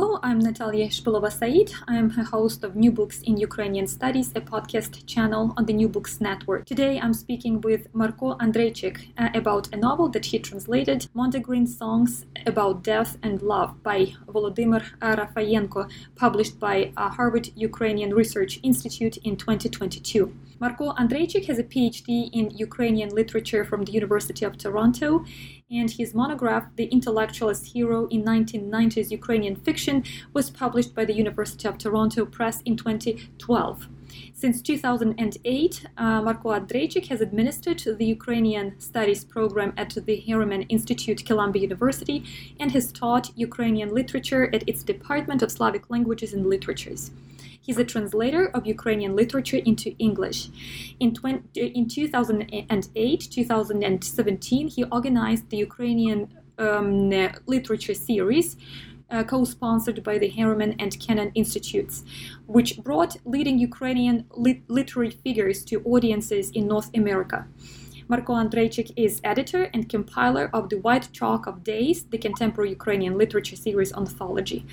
Hello, I'm Natalia Shpylova-Saeed. I'm a host of New Books in Ukrainian Studies, a podcast channel on the New Books Network. Today I'm speaking with Marko Andryczyk uh, about a novel that he translated, Mondegreen Songs About Death and Love by Volodymyr Rafeyenko, published by uh, Harvard Ukrainian Research Institute in 2022. Marko Andryczyk has a PhD in Ukrainian literature from the University of Toronto and his monograph, The Intellectual as Hero in 1990s Ukrainian Fiction, was published by the University of Toronto Press in 2012. Since 2008, uh, Marko Andryczyk has administered the Ukrainian Studies program at the Harriman Institute, Columbia University, and has taught Ukrainian literature at its Department of Slavic Languages and Literatures. He's a translator of Ukrainian literature into English. In, 20, in 2008 2017, he organized the Ukrainian um, literature series. Uh, co-sponsored by the Harriman and Kennan Institutes, which brought leading Ukrainian lit- literary figures to audiences in North America. Marko Andryczyk is editor and compiler of the White Chalk of Days, the contemporary Ukrainian literature series anthology.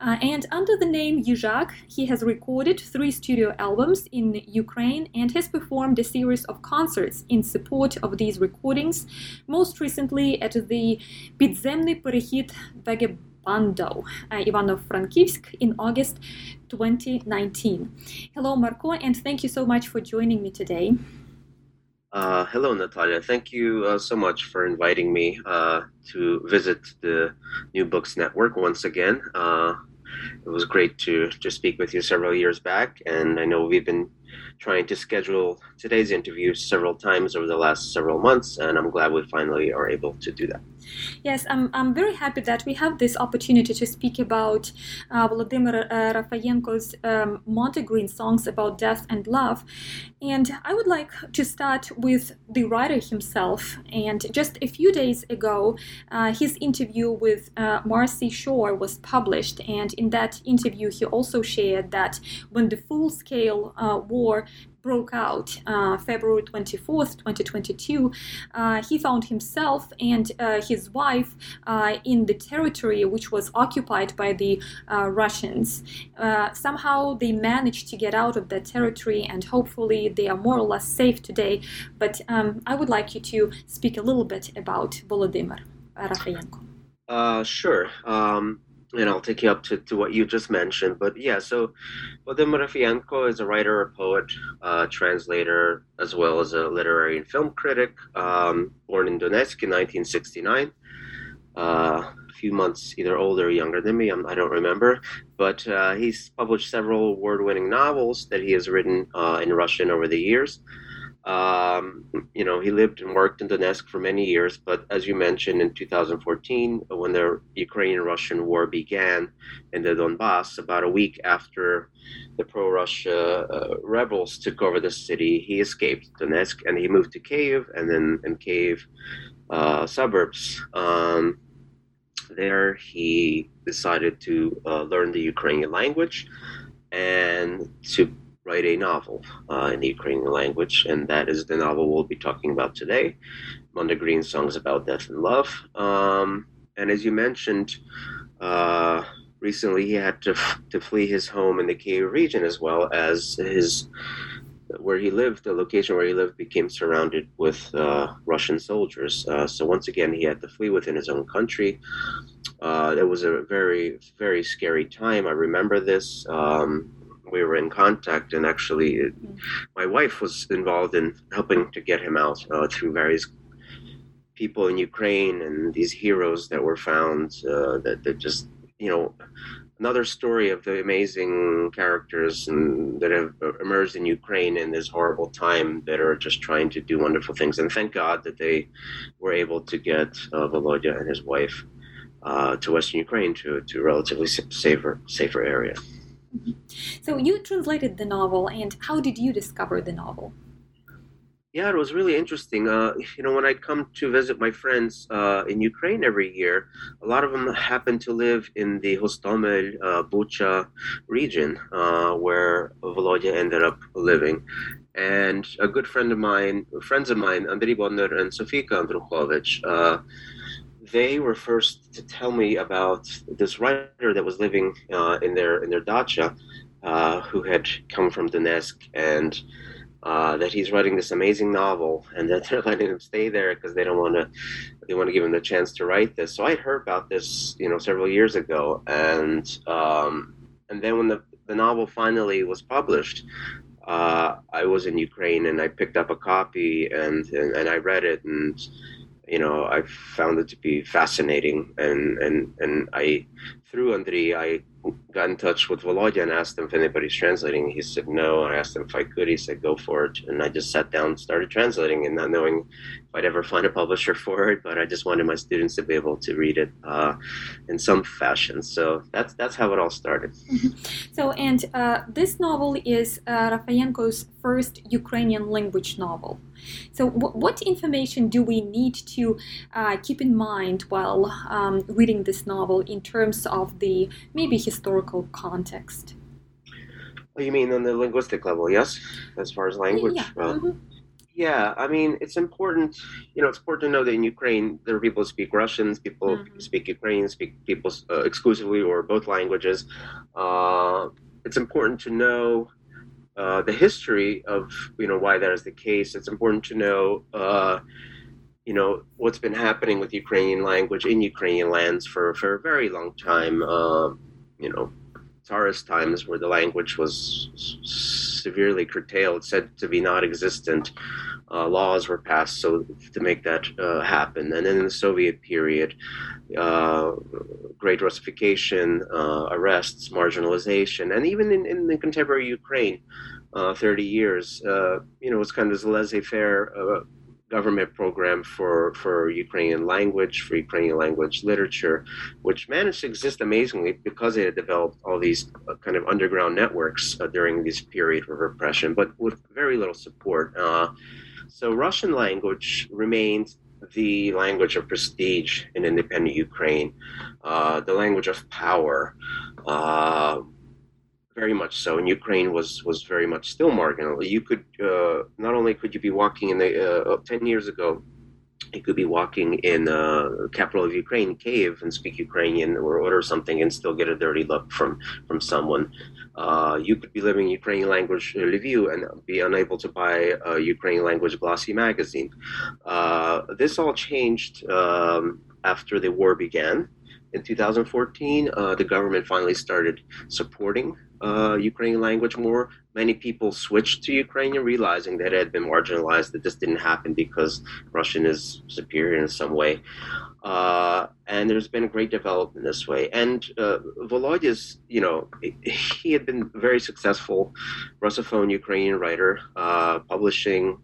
Uh, and under the name Yizhak, he has recorded three studio albums in Ukraine and has performed a series of concerts in support of these recordings, most recently at the Pidzemny Perehid Vagabando, uh, Ivano-Frankivsk in August 2019. Hello, Marko, and thank you so much for joining me today. Uh, hello, Natalia. Thank you uh, so much for inviting me uh, to visit the New Books Network once again. It was great to to speak with you several years back, and I know we've been trying to schedule today's interview several times over the last several months, and I'm glad we finally are able to do that. Yes, I'm, I'm very happy that we have this opportunity to speak about uh, Volodymyr uh, Rafeyenko's um, songs about death and love. And I would like to start with the writer himself. And just a few days ago, uh, his interview with uh, Marci Shore was published. And in that interview, he also shared that when the full scale uh, war broke out uh, February 24th, 2022, uh, he found himself and uh, his wife uh, in the territory which was occupied by the uh, Russians. Somehow they managed to get out of that territory and hopefully they are more or less safe today. But um, I would like you to speak a little bit about Volodymyr Rafeyenko. sure. Um and I'll take you up to, to what you just mentioned. But yeah, so Volodymyr Rafeyenko is a writer, a poet, uh, translator, as well as a literary and film critic, um, born in Donetsk in 1969. Uh, a few months either older or younger than me, I'm, I do not remember. But uh, he's published several award winning novels that he has written uh, in Russian over the years. Um, you know, he lived and worked in Donetsk for many years, but as you mentioned, in 2014, when the Ukrainian-Russian war began in the Donbass, about a week after the pro-Russia uh, rebels took over the city, he escaped Donetsk and he moved to Kiev, and then in Kiev uh, suburbs. Um, there, he decided to uh, learn the Ukrainian language and to write a novel uh, in the Ukrainian language, and that is the novel we'll be talking about today. Mondegreen Songs About Death and Love. Um, and as you mentioned, uh, recently he had to, to flee his home in the Kiev region as well as his where he lived, the location where he lived became surrounded with uh, Russian soldiers. Uh, so once again, he had to flee within his own country. Uh, it was a very, very scary time. I remember this. Um, we were in contact, and actually, it, my wife was involved in helping to get him out uh, through various people in Ukraine and these heroes that were found uh, that, that just, you know, another story of the amazing characters and, that have emerged in Ukraine in this horrible time that are just trying to do wonderful things. And thank God that they were able to get uh, Volodya and his wife uh, to Western Ukraine to, to relatively safer safer area. Mm-hmm. So you translated the novel, and how did you discover the novel? Yeah, it was really interesting. Uh, you know, when I come to visit my friends uh, in Ukraine every year, a lot of them happen to live in the Hostomel, uh, Bucha region, uh, where Volodya ended up living. And a good friend of mine, friends of mine, Andriy Bondar and Sofika Andrukhovych, uh, they were first to tell me about this writer that was living uh, in their in their dacha, who had come from Donetsk and uh, that he's writing this amazing novel and that they're letting him stay there because they don't want to they want to give him the chance to write this. So i heard about this you know several years ago and um, and then when the, the novel finally was published uh, i was in ukraine and i picked up a copy and, and and i read it and you know i found it to be fascinating and and and i through andriy i got in touch with Volodya and asked him if anybody's translating. He said no. I asked him if I could. He said go for it. And I just sat down, started translating, and not knowing if I'd ever find a publisher for it. But I just wanted my students to be able to read it uh, in some fashion. So that's that's how it all started. Mm-hmm. So and uh, this novel is uh, Rafeyenko's first Ukrainian language novel. So w- what information do we need to uh, keep in mind while um, reading this novel in terms of the maybe historical context. Oh, you mean on the linguistic level, yes? As far as language? Yeah. Uh, mm-hmm. Yeah, I mean, it's important. You know, it's important to know that in Ukraine there are people who speak Russians, people mm-hmm. speak Ukrainian, speak people uh, exclusively or both languages. Uh, it's important to know uh, the history of you know why that is the case. It's important to know uh, you know what's been happening with Ukrainian language in Ukrainian lands for for a very long time. Uh, you know, Tsarist times where the language was severely curtailed, said to be non-existent. Uh, laws were passed so to make that uh, happen. And then in the Soviet period, uh, great Russification, uh, arrests, marginalization, and even in, in the contemporary Ukraine, uh, 30 years, uh, you know, it's kind of this laissez-faire government program for, for Ukrainian language, for Ukrainian language literature, which managed to exist amazingly because it had developed all these uh, kind of underground networks uh, during this period of repression, but with very little support. Uh, so Russian language remained the language of prestige in independent Ukraine, uh, the language of power uh, very much so. And Ukraine was was very much still marginal. You could uh, not only could you be walking in the uh, ten years ago, you could be walking in the uh, capital of Ukraine, Kiev, and speak Ukrainian or order something and still get a dirty look from from someone. Uh, you could be living Ukrainian language review and be unable to buy a Ukrainian language glossy magazine. Uh, this all changed um, after the war began in 2014, uh, the government finally started supporting uh, Ukrainian language more. Many people switched to Ukrainian, realizing that it had been marginalized, that this didn't happen because Russian is superior in some way. Uh, and there's been a great development this way. And uh, Volodya's, you know, he had been very successful Russophone Ukrainian writer, uh, publishing,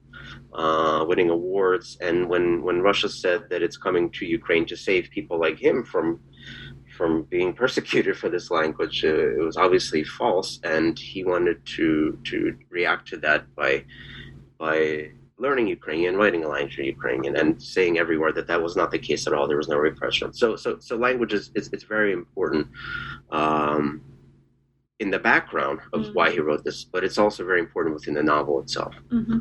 uh, winning awards. And when, when Russia said that it's coming to Ukraine to save people like him from from being persecuted for this language. Uh, it was obviously false, and he wanted to to react to that by by learning Ukrainian, writing a language in Ukrainian, and saying everywhere that that was not the case at all. There was no repression. So, so, so language is, is it's very important. Um, in the background of mm-hmm. why he wrote this, but it's also very important within the novel itself. Mm-hmm.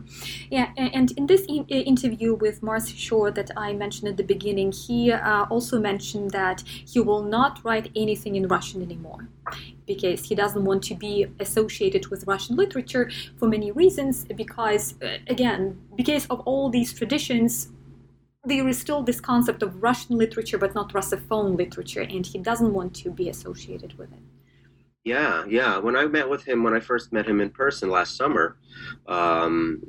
Yeah, and in this in- interview with Marci Shore that I mentioned at the beginning, he uh, also mentioned that he will not write anything in Russian anymore because he doesn't want to be associated with Russian literature for many reasons. Because, uh, again, because of all these traditions, there is still this concept of Russian literature but not Russophone literature, and he doesn't want to be associated with it. Yeah, yeah. When I met with him, when I first met him in person last summer, um,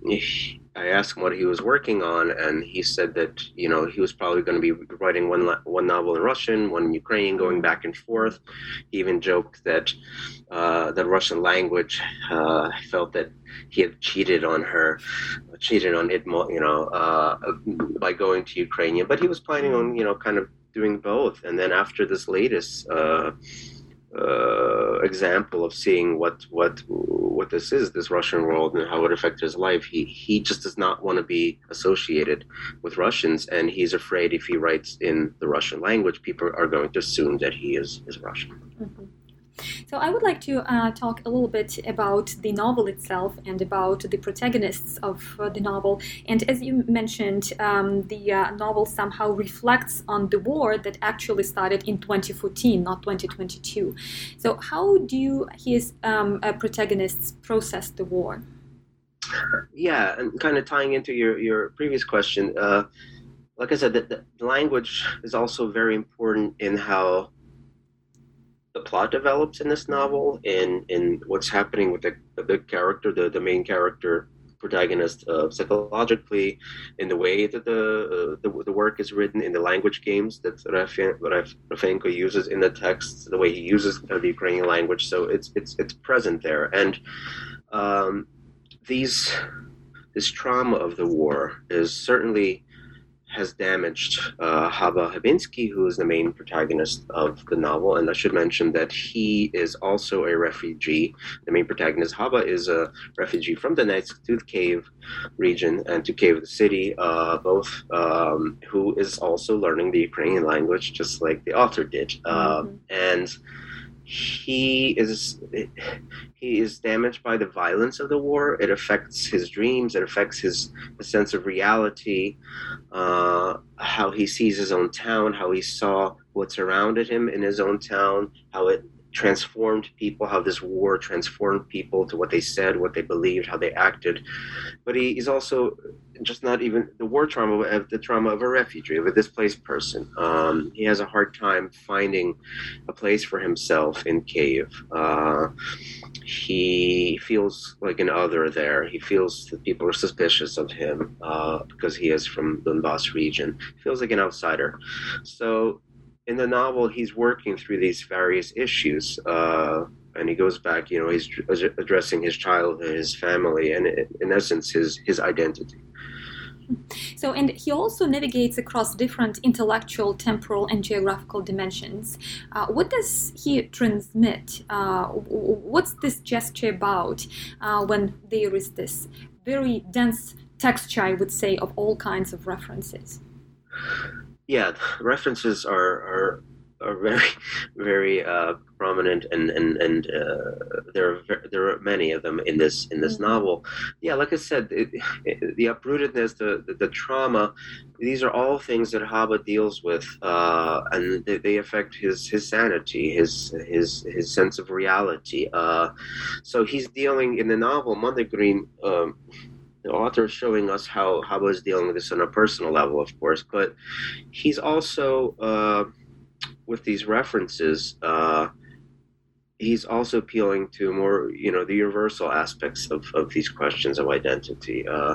I asked him what he was working on, and he said that you know he was probably going to be writing one one novel in Russian, one in Ukrainian, going back and forth. He even joked that uh, the Russian language uh, felt that he had cheated on her, cheated on it, you know, uh, by going to Ukrainian. But he was planning on you know kind of doing both. And then after this latest uh, uh, example of seeing what what what this is, this Russian world, and how it affects his life. He he just does not want to be associated with Russians, and he's afraid if he writes in the Russian language, people are going to assume that he is is Russian. Mm-hmm. So I would like to uh, talk a little bit about the novel itself and about the protagonists of uh, the novel. And as you mentioned, um, the uh, novel somehow reflects on the war that actually started in 2014, not 2022. So how do his um, uh, protagonists process the war? Yeah, and kind of tying into your, your previous question, uh, like I said, the, the language is also very important in how the plot develops in this novel in in what's happening with the, the character the, the main character protagonist uh, psychologically in the way that the, uh, the, the work is written in the language games that Rafeyenko uses in the texts the way he uses the Ukrainian language. So it's it's it's present there. And um, these this trauma of the war is certainly has damaged uh, Haba Habinsky, who is the main protagonist of the novel. And I should mention that he is also a refugee. The main protagonist, Haba, is a refugee from the the Kiev region and to Kiev, the city, uh, both um, who is also learning the Ukrainian language, just like the author did. Uh, mm-hmm. And he is he is damaged by the violence of the war. It affects his dreams. It affects his, his sense of reality, uh, how he sees his own town, how he saw what surrounded him in his own town, how it transformed people, how this war transformed people to what they said, what they believed, how they acted. But he, he's also just not even the war trauma of the trauma of a refugee, of a displaced person. Um, he has a hard time finding a place for himself in Kiev. Uh, he feels like an other there. He feels that people are suspicious of him uh, because he is from Donbass region. He feels like an outsider. So in the novel, he's working through these various issues. Uh, and he goes back, you know, he's addressing his childhood, his family, and in essence, his his identity. So, and he also navigates across different intellectual, temporal, and geographical dimensions. Uh, what does he transmit? Uh, what's this gesture about uh, when there is this very dense texture, I would say, of all kinds of references? Yeah, references are, are are very, very uh, prominent, and and and uh, there are there are many of them in this in this mm-hmm. novel. Yeah, like I said, it, it, the uprootedness, the, the, the trauma, these are all things that Haba deals with, uh, and they, they, affect his his sanity, his his his sense of reality. Uh, so he's dealing in the novel Mondegreen. Um, the author is showing us how Haba is dealing with this on a personal level, of course, but he's also uh, with these references, uh, he's also appealing to more, you know, the universal aspects of, of these questions of identity. Uh,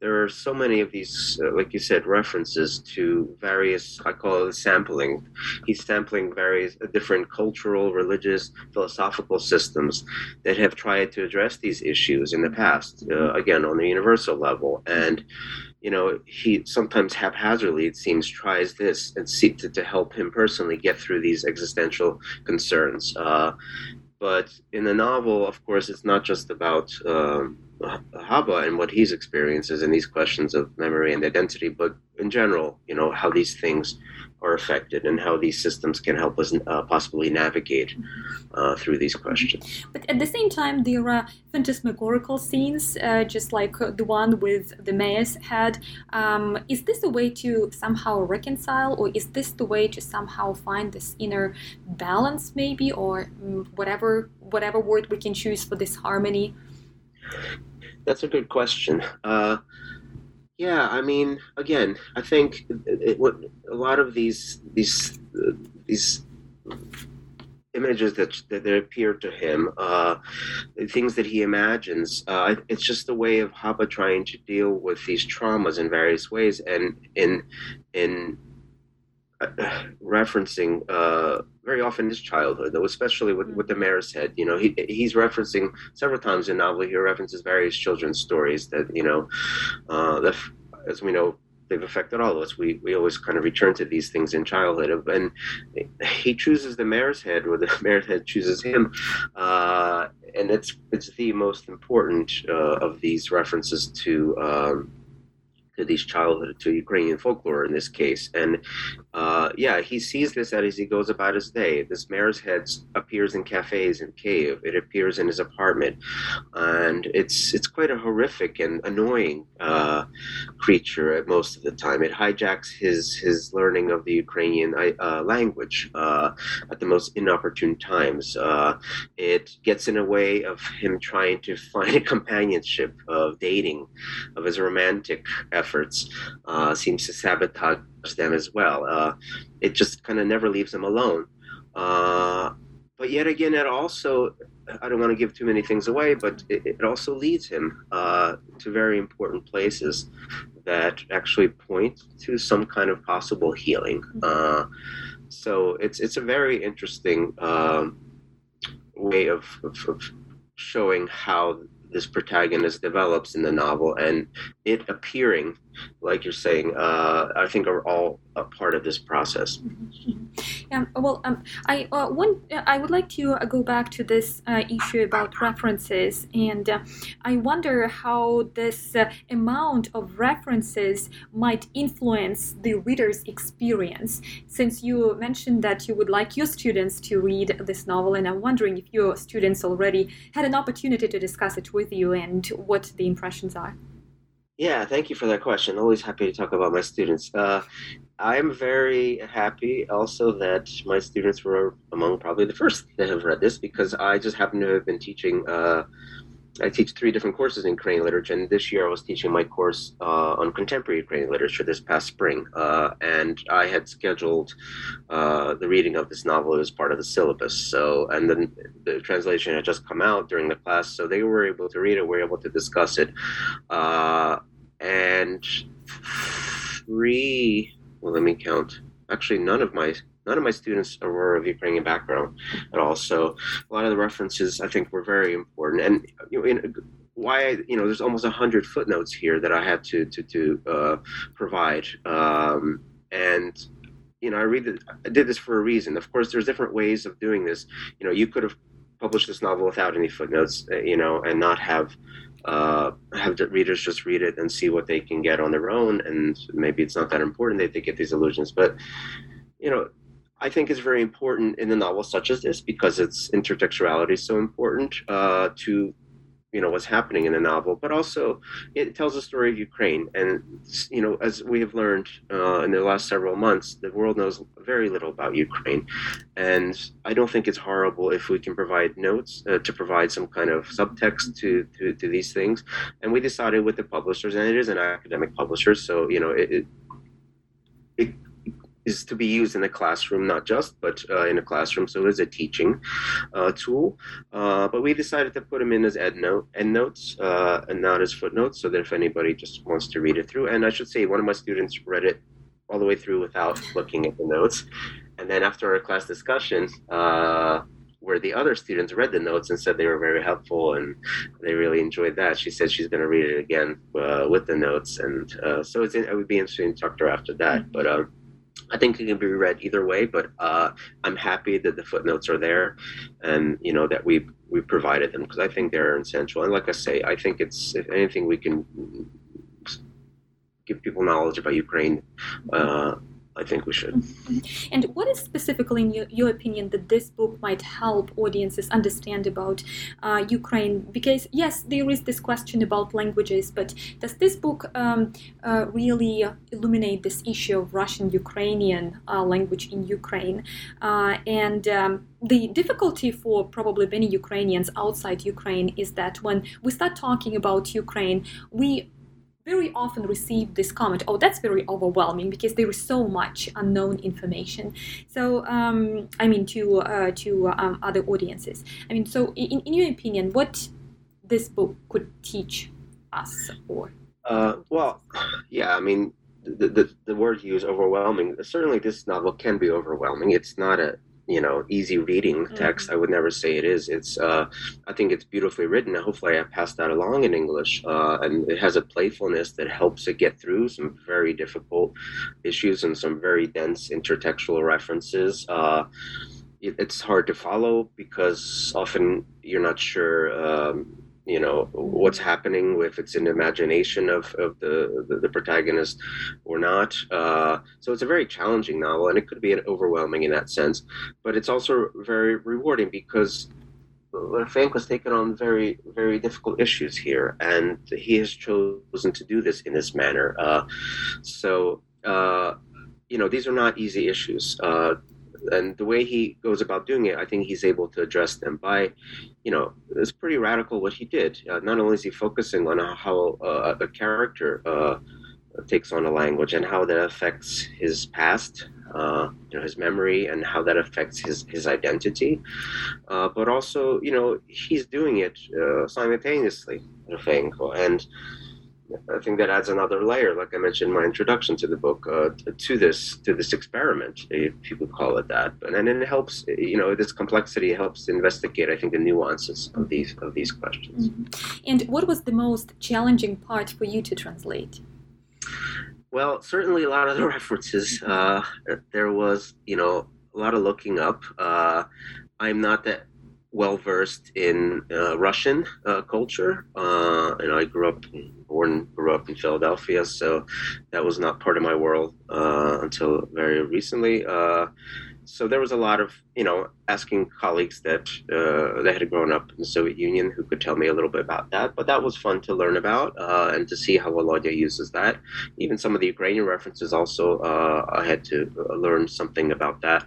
there are so many of these, uh, like you said, references to various, I call it sampling. He's sampling various uh, different cultural, religious, philosophical systems that have tried to address these issues in the past, uh, again, on the universal level. And you know, he sometimes haphazardly, it seems, tries this and seek to, to help him personally get through these existential concerns. Uh, but in the novel, of course, it's not just about um, Haba and what he's experiences and these questions of memory and identity, but in general, you know, how these things are affected and how these systems can help us uh, possibly navigate uh, through these questions. But at the same time, there are phantasmagorical scenes, uh, just like the one with the mayor's head. Um, is this a way to somehow reconcile, or is this the way to somehow find this inner balance, maybe, or um, whatever whatever word we can choose for this harmony? That's a good question. Uh, yeah, I mean, again, I think it, it, what a lot of these these uh, these images that that, that appear to him, uh, things that he imagines, uh, it's just a way of Haba trying to deal with these traumas in various ways, and in in referencing uh, very often his childhood, though, especially with, with the mayor's head. You know, he he's referencing several times in the novel. He references various children's stories that you know, uh, that as we know, they've affected all of us. We we always kind of return to these things in childhood, and he chooses the mayor's head, or the mayor's head chooses him, uh, and it's it's the most important uh, of these references to. Um, to these childhood to Ukrainian folklore in this case. And uh, yeah, he sees this as he goes about his day. This mayor's head appears in cafes and Kiev. It appears in his apartment, and it's it's quite a horrific and annoying uh, creature at most of the time. It hijacks his his learning of the Ukrainian uh, language uh, at the most inopportune times. Uh, it gets in a way of him trying to find a companionship of dating, of his romantic efforts seems to sabotage them as well. Uh, it just kind of never leaves them alone. Uh, but yet again, it also, I don't want to give too many things away, but it, it also leads him uh, to very important places that actually point to some kind of possible healing. Uh, so it's it's a very interesting um, way of, of, of showing how this protagonist develops in the novel and it appearing like you're saying, uh, I think are all a part of this process. Yeah, well, um, I uh, one I would like to uh, go back to this uh, issue about references, and uh, I wonder how this uh, amount of references might influence the reader's experience. Since you mentioned that you would like your students to read this novel, and I'm wondering if your students already had an opportunity to discuss it with you and what the impressions are. Yeah, thank you for that question. Always happy to talk about my students. Uh, I'm very happy also that my students were among probably the first that have read this because I just happen to have been teaching. Uh, I teach three different courses in Ukrainian literature, and this year I was teaching my course uh, on contemporary Ukrainian literature this past spring. Uh, and I had scheduled uh, the reading of this novel as part of the syllabus. So, and then the translation had just come out during the class, so they were able to read it, were able to discuss it. And three, well, let me count. Actually, none of my none of my students were of Ukrainian background at all. So a lot of the references I think were very important. And you know, in, why you know there's almost a hundred footnotes here that I had to to to uh, provide. Um, and you know I read I did this for a reason. Of course, there's different ways of doing this. You know, you could have published this novel without any footnotes, uh, you know, and not have uh, have the readers just read it and see what they can get on their own. And maybe it's not that important that they get these illusions, but you know, I think it's very important in a novel such as this because its intertextuality is so important uh, to you know what's happening in the novel, but also it tells the story of Ukraine. And you know, as we have learned uh, in the last several months, the world knows very little about Ukraine, and I don't think it's horrible if we can provide notes uh, to provide some kind of subtext to, to, to these things. And we decided with the publishers, and it is an academic publisher, so you know it, it, it is to be used in a classroom, not just, but uh, in a classroom. So it is a teaching uh, tool. Uh, but we decided to put them in as end note, end notes, uh, and not as footnotes, so that if anybody just wants to read it through, and I should say, one of my students read it all the way through without looking at the notes, and then after our class discussion. Uh, where the other students read the notes and said they were very helpful and they really enjoyed that. She said she's going to read it again uh, with the notes, and so it's in, it would be interesting to talk to her after that. But um, I think it can be read either way, but uh, I'm happy that the footnotes are there, and you know that we we provided them because I think they're essential. And like I say, I think it's if anything we can give people knowledge about Ukraine. Uh, I think we should. Mm-hmm. And what is specifically, in your, your, opinion, that this book might help audiences understand about uh, Ukraine? Because, yes, there is this question about languages, but does this book um, uh, really illuminate this issue of Russian Ukrainian uh, language in Ukraine? Uh, and um, the difficulty for probably many Ukrainians outside Ukraine is that when we start talking about Ukraine, we very often receive this comment oh that's very overwhelming because there is so much unknown information. So um, i mean to uh, to um, other audiences. I mean so in, in your opinion what this book could teach us or? Uh, well yeah i mean the, the, the word you use overwhelming certainly this novel can be overwhelming. It's not a you know easy reading text mm-hmm. i would never say it is it's uh, i think it's beautifully written hopefully i passed that along in english uh, and it has a playfulness that helps it get through some very difficult issues and some very dense intertextual references uh, it, it's hard to follow because often you're not sure um, you know what's happening if it's an imagination of, of the, the, the protagonist or not. Uh, so it's a very challenging novel and it could be an overwhelming in that sense but it's also very rewarding because Frank was taken on very very difficult issues here and he has chosen to do this in this manner. Uh, so uh, you know these are not easy issues. Uh, and the way he goes about doing it, I think he's able to address them by, you know, it's pretty radical what he did. Uh, not only is he focusing on how uh, a character uh, takes on a language and how that affects his past, uh, you know, his memory, and how that affects his his identity, uh, but also, you know, he's doing it uh, simultaneously, and I think that adds another layer, like I mentioned in my introduction to the book, uh, to this to this experiment, if you could call it that. But and it helps, you know, this complexity helps investigate, I think, the nuances of these of these questions. Mm-hmm. And what was the most challenging part for you to translate? Well, certainly a lot of the references. Uh, there was, you know, a lot of looking up. Uh, I'm not that well versed in uh, Russian uh, culture. Uh, and I grew up, born, grew up in Philadelphia, so that was not part of my world uh, until very recently. Uh, so there was a lot of, you know, asking colleagues that uh, that had grown up in the Soviet Union who could tell me a little bit about that. But that was fun to learn about and to see how Volodya uses that. Even some of the Ukrainian references also, I had to learn something about that.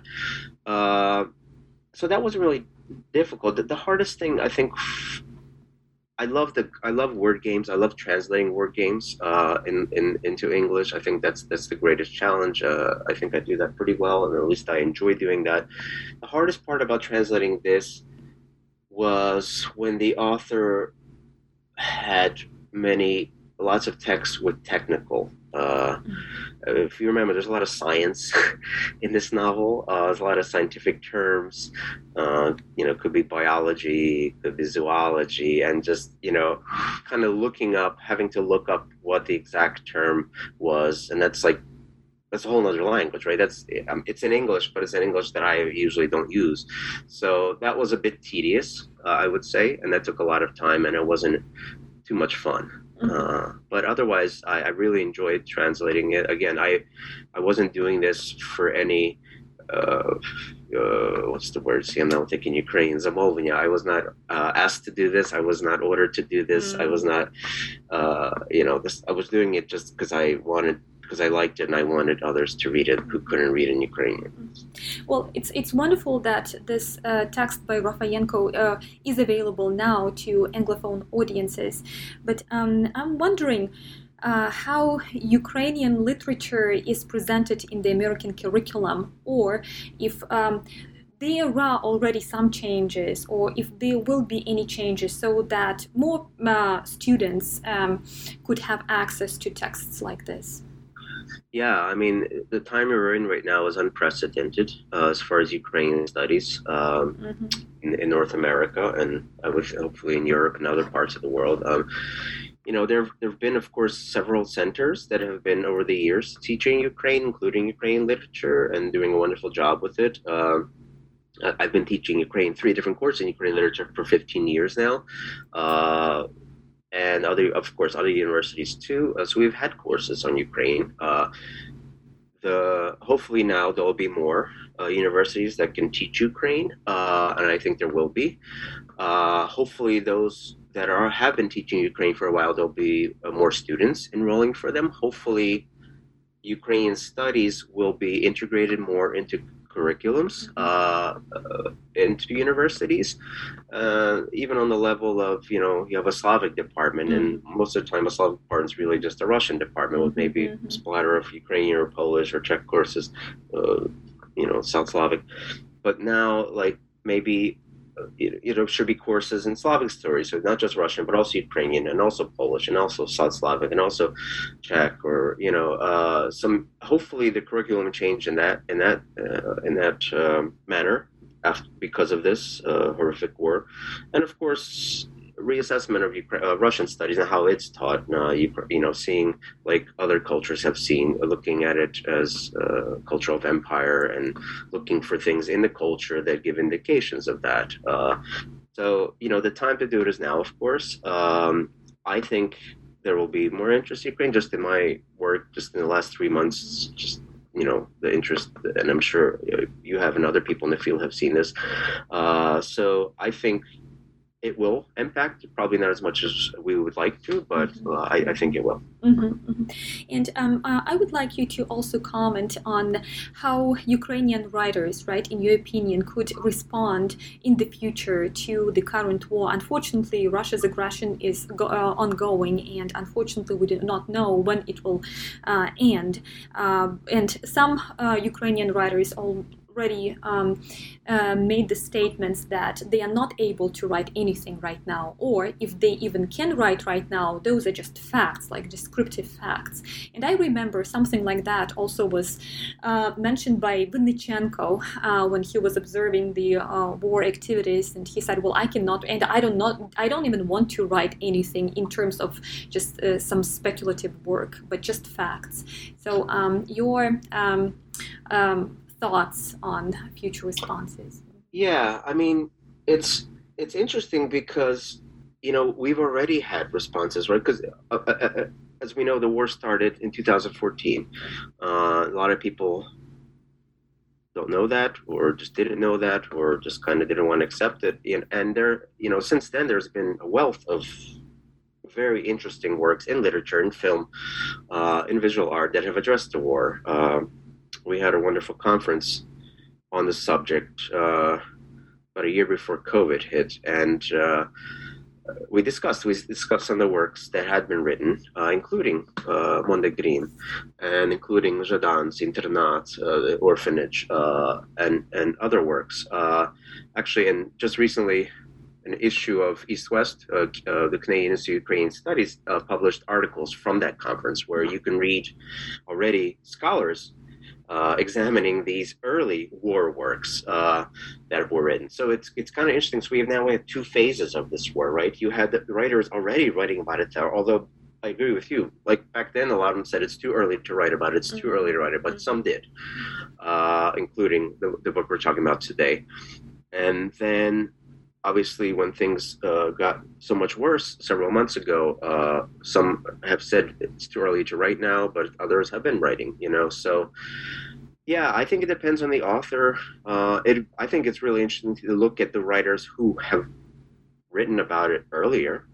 so that was really difficult. The, hardest thing I think I love the I love word games. I love translating word games uh, in, in into English. I think that's that's the greatest challenge. Uh, I think I do that pretty well, and at least I enjoy doing that. The hardest part about translating this was when the author had many lots of text with technical. Uh, if you remember, there's a lot of science in this novel. Uh, there's a lot of scientific terms. Uh, you know, could be biology, could be zoology, and just you know, kind of looking up, having to look up what the exact term was, and that's like that's a whole other language, right? That's um, it's in English, but it's in English that I usually don't use. So that was a bit tedious, uh, I would say, and that took a lot of time, and it wasn't too much fun. Uh, but otherwise, I, I, really enjoyed translating it. Again, I I wasn't doing this for any uh, uh, what's the word? See, I'm now thinking Ukrainian. I was not uh, asked to do this. I was not ordered to do this. Mm. I was not, uh, you know, this. I was doing it just because I wanted because I liked it and I wanted others to read it who couldn't read in Ukrainian. Well, it's it's wonderful that this uh, text by Rafeyenko uh, is available now to Anglophone audiences, but um, I'm wondering. Uh, how Ukrainian literature is presented in the American curriculum, or if um, there are already some changes or if there will be any changes so that more uh, students um, could have access to texts like this? Yeah, I mean, the time we're in right now is unprecedented uh, as far as Ukrainian studies um, mm-hmm. in, in, North America and I wish hopefully in Europe and other parts of the world. Um, you know, there there have been, of course, several centers that have been over the years teaching Ukraine, including Ukrainian literature, and doing a wonderful job with it. Um, I've been teaching Ukraine three different courses in Ukrainian literature for 15 years now, uh, and other, of course, other universities too. So we've had courses on Ukraine. Uh, the hopefully now there will be more uh, universities that can teach Ukraine, uh, and I think there will be. Uh, hopefully, those that are have been teaching Ukraine for a while, there'll be uh, more students enrolling for them. Hopefully, Ukrainian studies will be integrated more into curriculums uh, uh, into universities, uh, even on the level of you know you have a Slavic department, and mm-hmm. most of the time a Slavic department is really just a Russian department with maybe mm-hmm. a splatter of Ukrainian or Polish or Czech courses, uh, you know South Slavic, but now like maybe you know, should be courses in Slavic stories, so not just Russian, but also Ukrainian, and also Polish, and also South Slavic, and also Czech, or you know, uh, some. Hopefully, the curriculum change in that in that uh, in that um, manner after because of this uh, horrific war, and of course, reassessment of Ukraine, uh, Russian studies and how it's taught. Uh, you, you, know, seeing like other cultures have seen, looking at it as uh, culture of empire and looking for things in the culture that give indications of that. Uh, so, you know, the time to do it is now, of course. Um, I think there will be more interest in Ukraine. Just in my work, just in the last three months, just you know the interest and i'm sure you have and other people in the field have seen this uh, so i think it will impact, probably not as much as we would like to, but mm-hmm. uh, I, I, think it will. Mm-hmm, mm-hmm. And um, uh, I would like you to also comment on how Ukrainian writers, right, in your opinion, could respond in the future to the current war. Unfortunately, Russia's aggression is go- uh, ongoing, and unfortunately, we do not know when it will uh, end. Uh, and some uh, Ukrainian writers all already um, uh, made the statements that they are not able to write anything right now, or if they even can write right now, those are just facts, like descriptive facts. And I remember something like that also was uh, mentioned by Vinnychenko uh, when he was observing the uh, war activities, and he said, "Well, I cannot, and I don't not, I don't even want to write anything in terms of just uh, some speculative work, but just facts." So um, your um, um, thoughts on future responses? Yeah, I mean, it's it's interesting because you know we've already had responses, right? Because uh, uh, uh, uh, as we know, the war started in 2014. Uh, a lot of people don't know that, or just didn't know that, or just kind of didn't want to accept it. And, and there, you know, since then, there's been a wealth of very interesting works in literature, in film, uh, in visual art that have addressed the war. Um, we had a wonderful conference on the subject uh, about a year before COVID hit, and uh, we discussed we discussed some of the works that had been written, uh, including uh, Mondegreen, and including Zhadan's Internat, uh, the Orphanage, uh, and and other works. Uh, actually, and just recently, an issue of East West, uh, the Canadian Institute of Ukrainian Studies, published articles from that conference where you can read already scholars uh, examining these early war works uh, that were written. So it's it's kind of interesting. So we have now we have two phases of this war, right? You had the writers already writing about it although I agree with you. Like back then, a lot of them said it's too early to write about it. It's mm-hmm. too early to write it, but some did, uh, including the, the book we're talking about today. And then obviously when things uh, got so much worse several months ago uh, some have said it's too early to write now but others have been writing you know so yeah i think it depends on the author uh, it, i think it's really interesting to look at the writers who have written about it earlier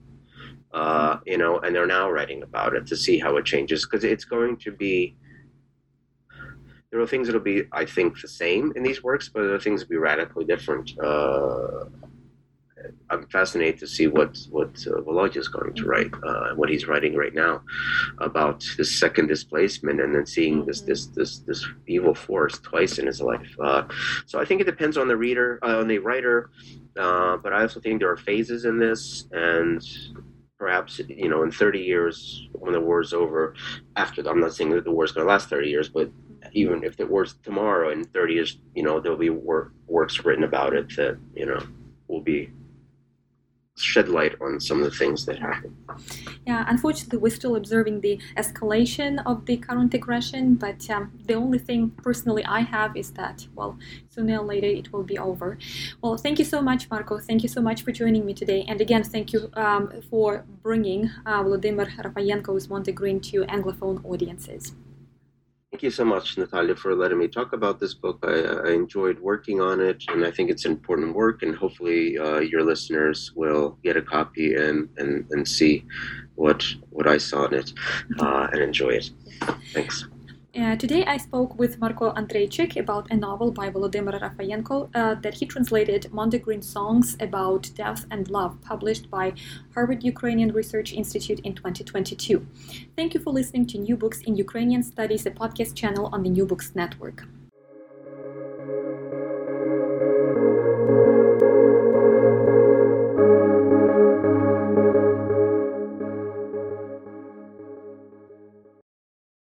uh, you know and they're now writing about it to see how it changes because it's going to be there are things that'll be, I think, the same in these works, but there are things that will be radically different. Uh, I'm fascinated to see what what uh, Volodya is going to write, uh, what he's writing right now about his second displacement, and then seeing this mm-hmm. this this this evil force twice in his life. Uh, so I think it depends on the reader, uh, on the writer, uh, but I also think there are phases in this, and perhaps you know in 30 years when the war is over, after I'm not saying that the war is going to last 30 years, but even if the war's tomorrow in 30 years, you know there'll be work, works written about it that you know will be shed light on some of the things that happen. Yeah, unfortunately, we're still observing the escalation of the current aggression, but um, the only thing personally I have is that, well, sooner or later it will be over. Well, thank you so much, Marko. Thank you so much for joining me today. And again, thank you um, for bringing uh, Volodymyr Rafeyenko's Mondegreen to Anglophone audiences. Thank you so much, Natalia, for letting me talk about this book. I, I enjoyed working on it, and I think it's important work, and hopefully uh, your listeners will get a copy and, and, and see what what I saw in it uh, and enjoy it. Thanks. Uh, today I spoke with Marko Andryczyk about a novel by Volodymyr Rafeyenko uh, that he translated Mondegreen Songs About Death and Love, published by Harvard Ukrainian Research Institute in 2022. Thank you for listening to New Books in Ukrainian Studies, a podcast channel on the New Books Network.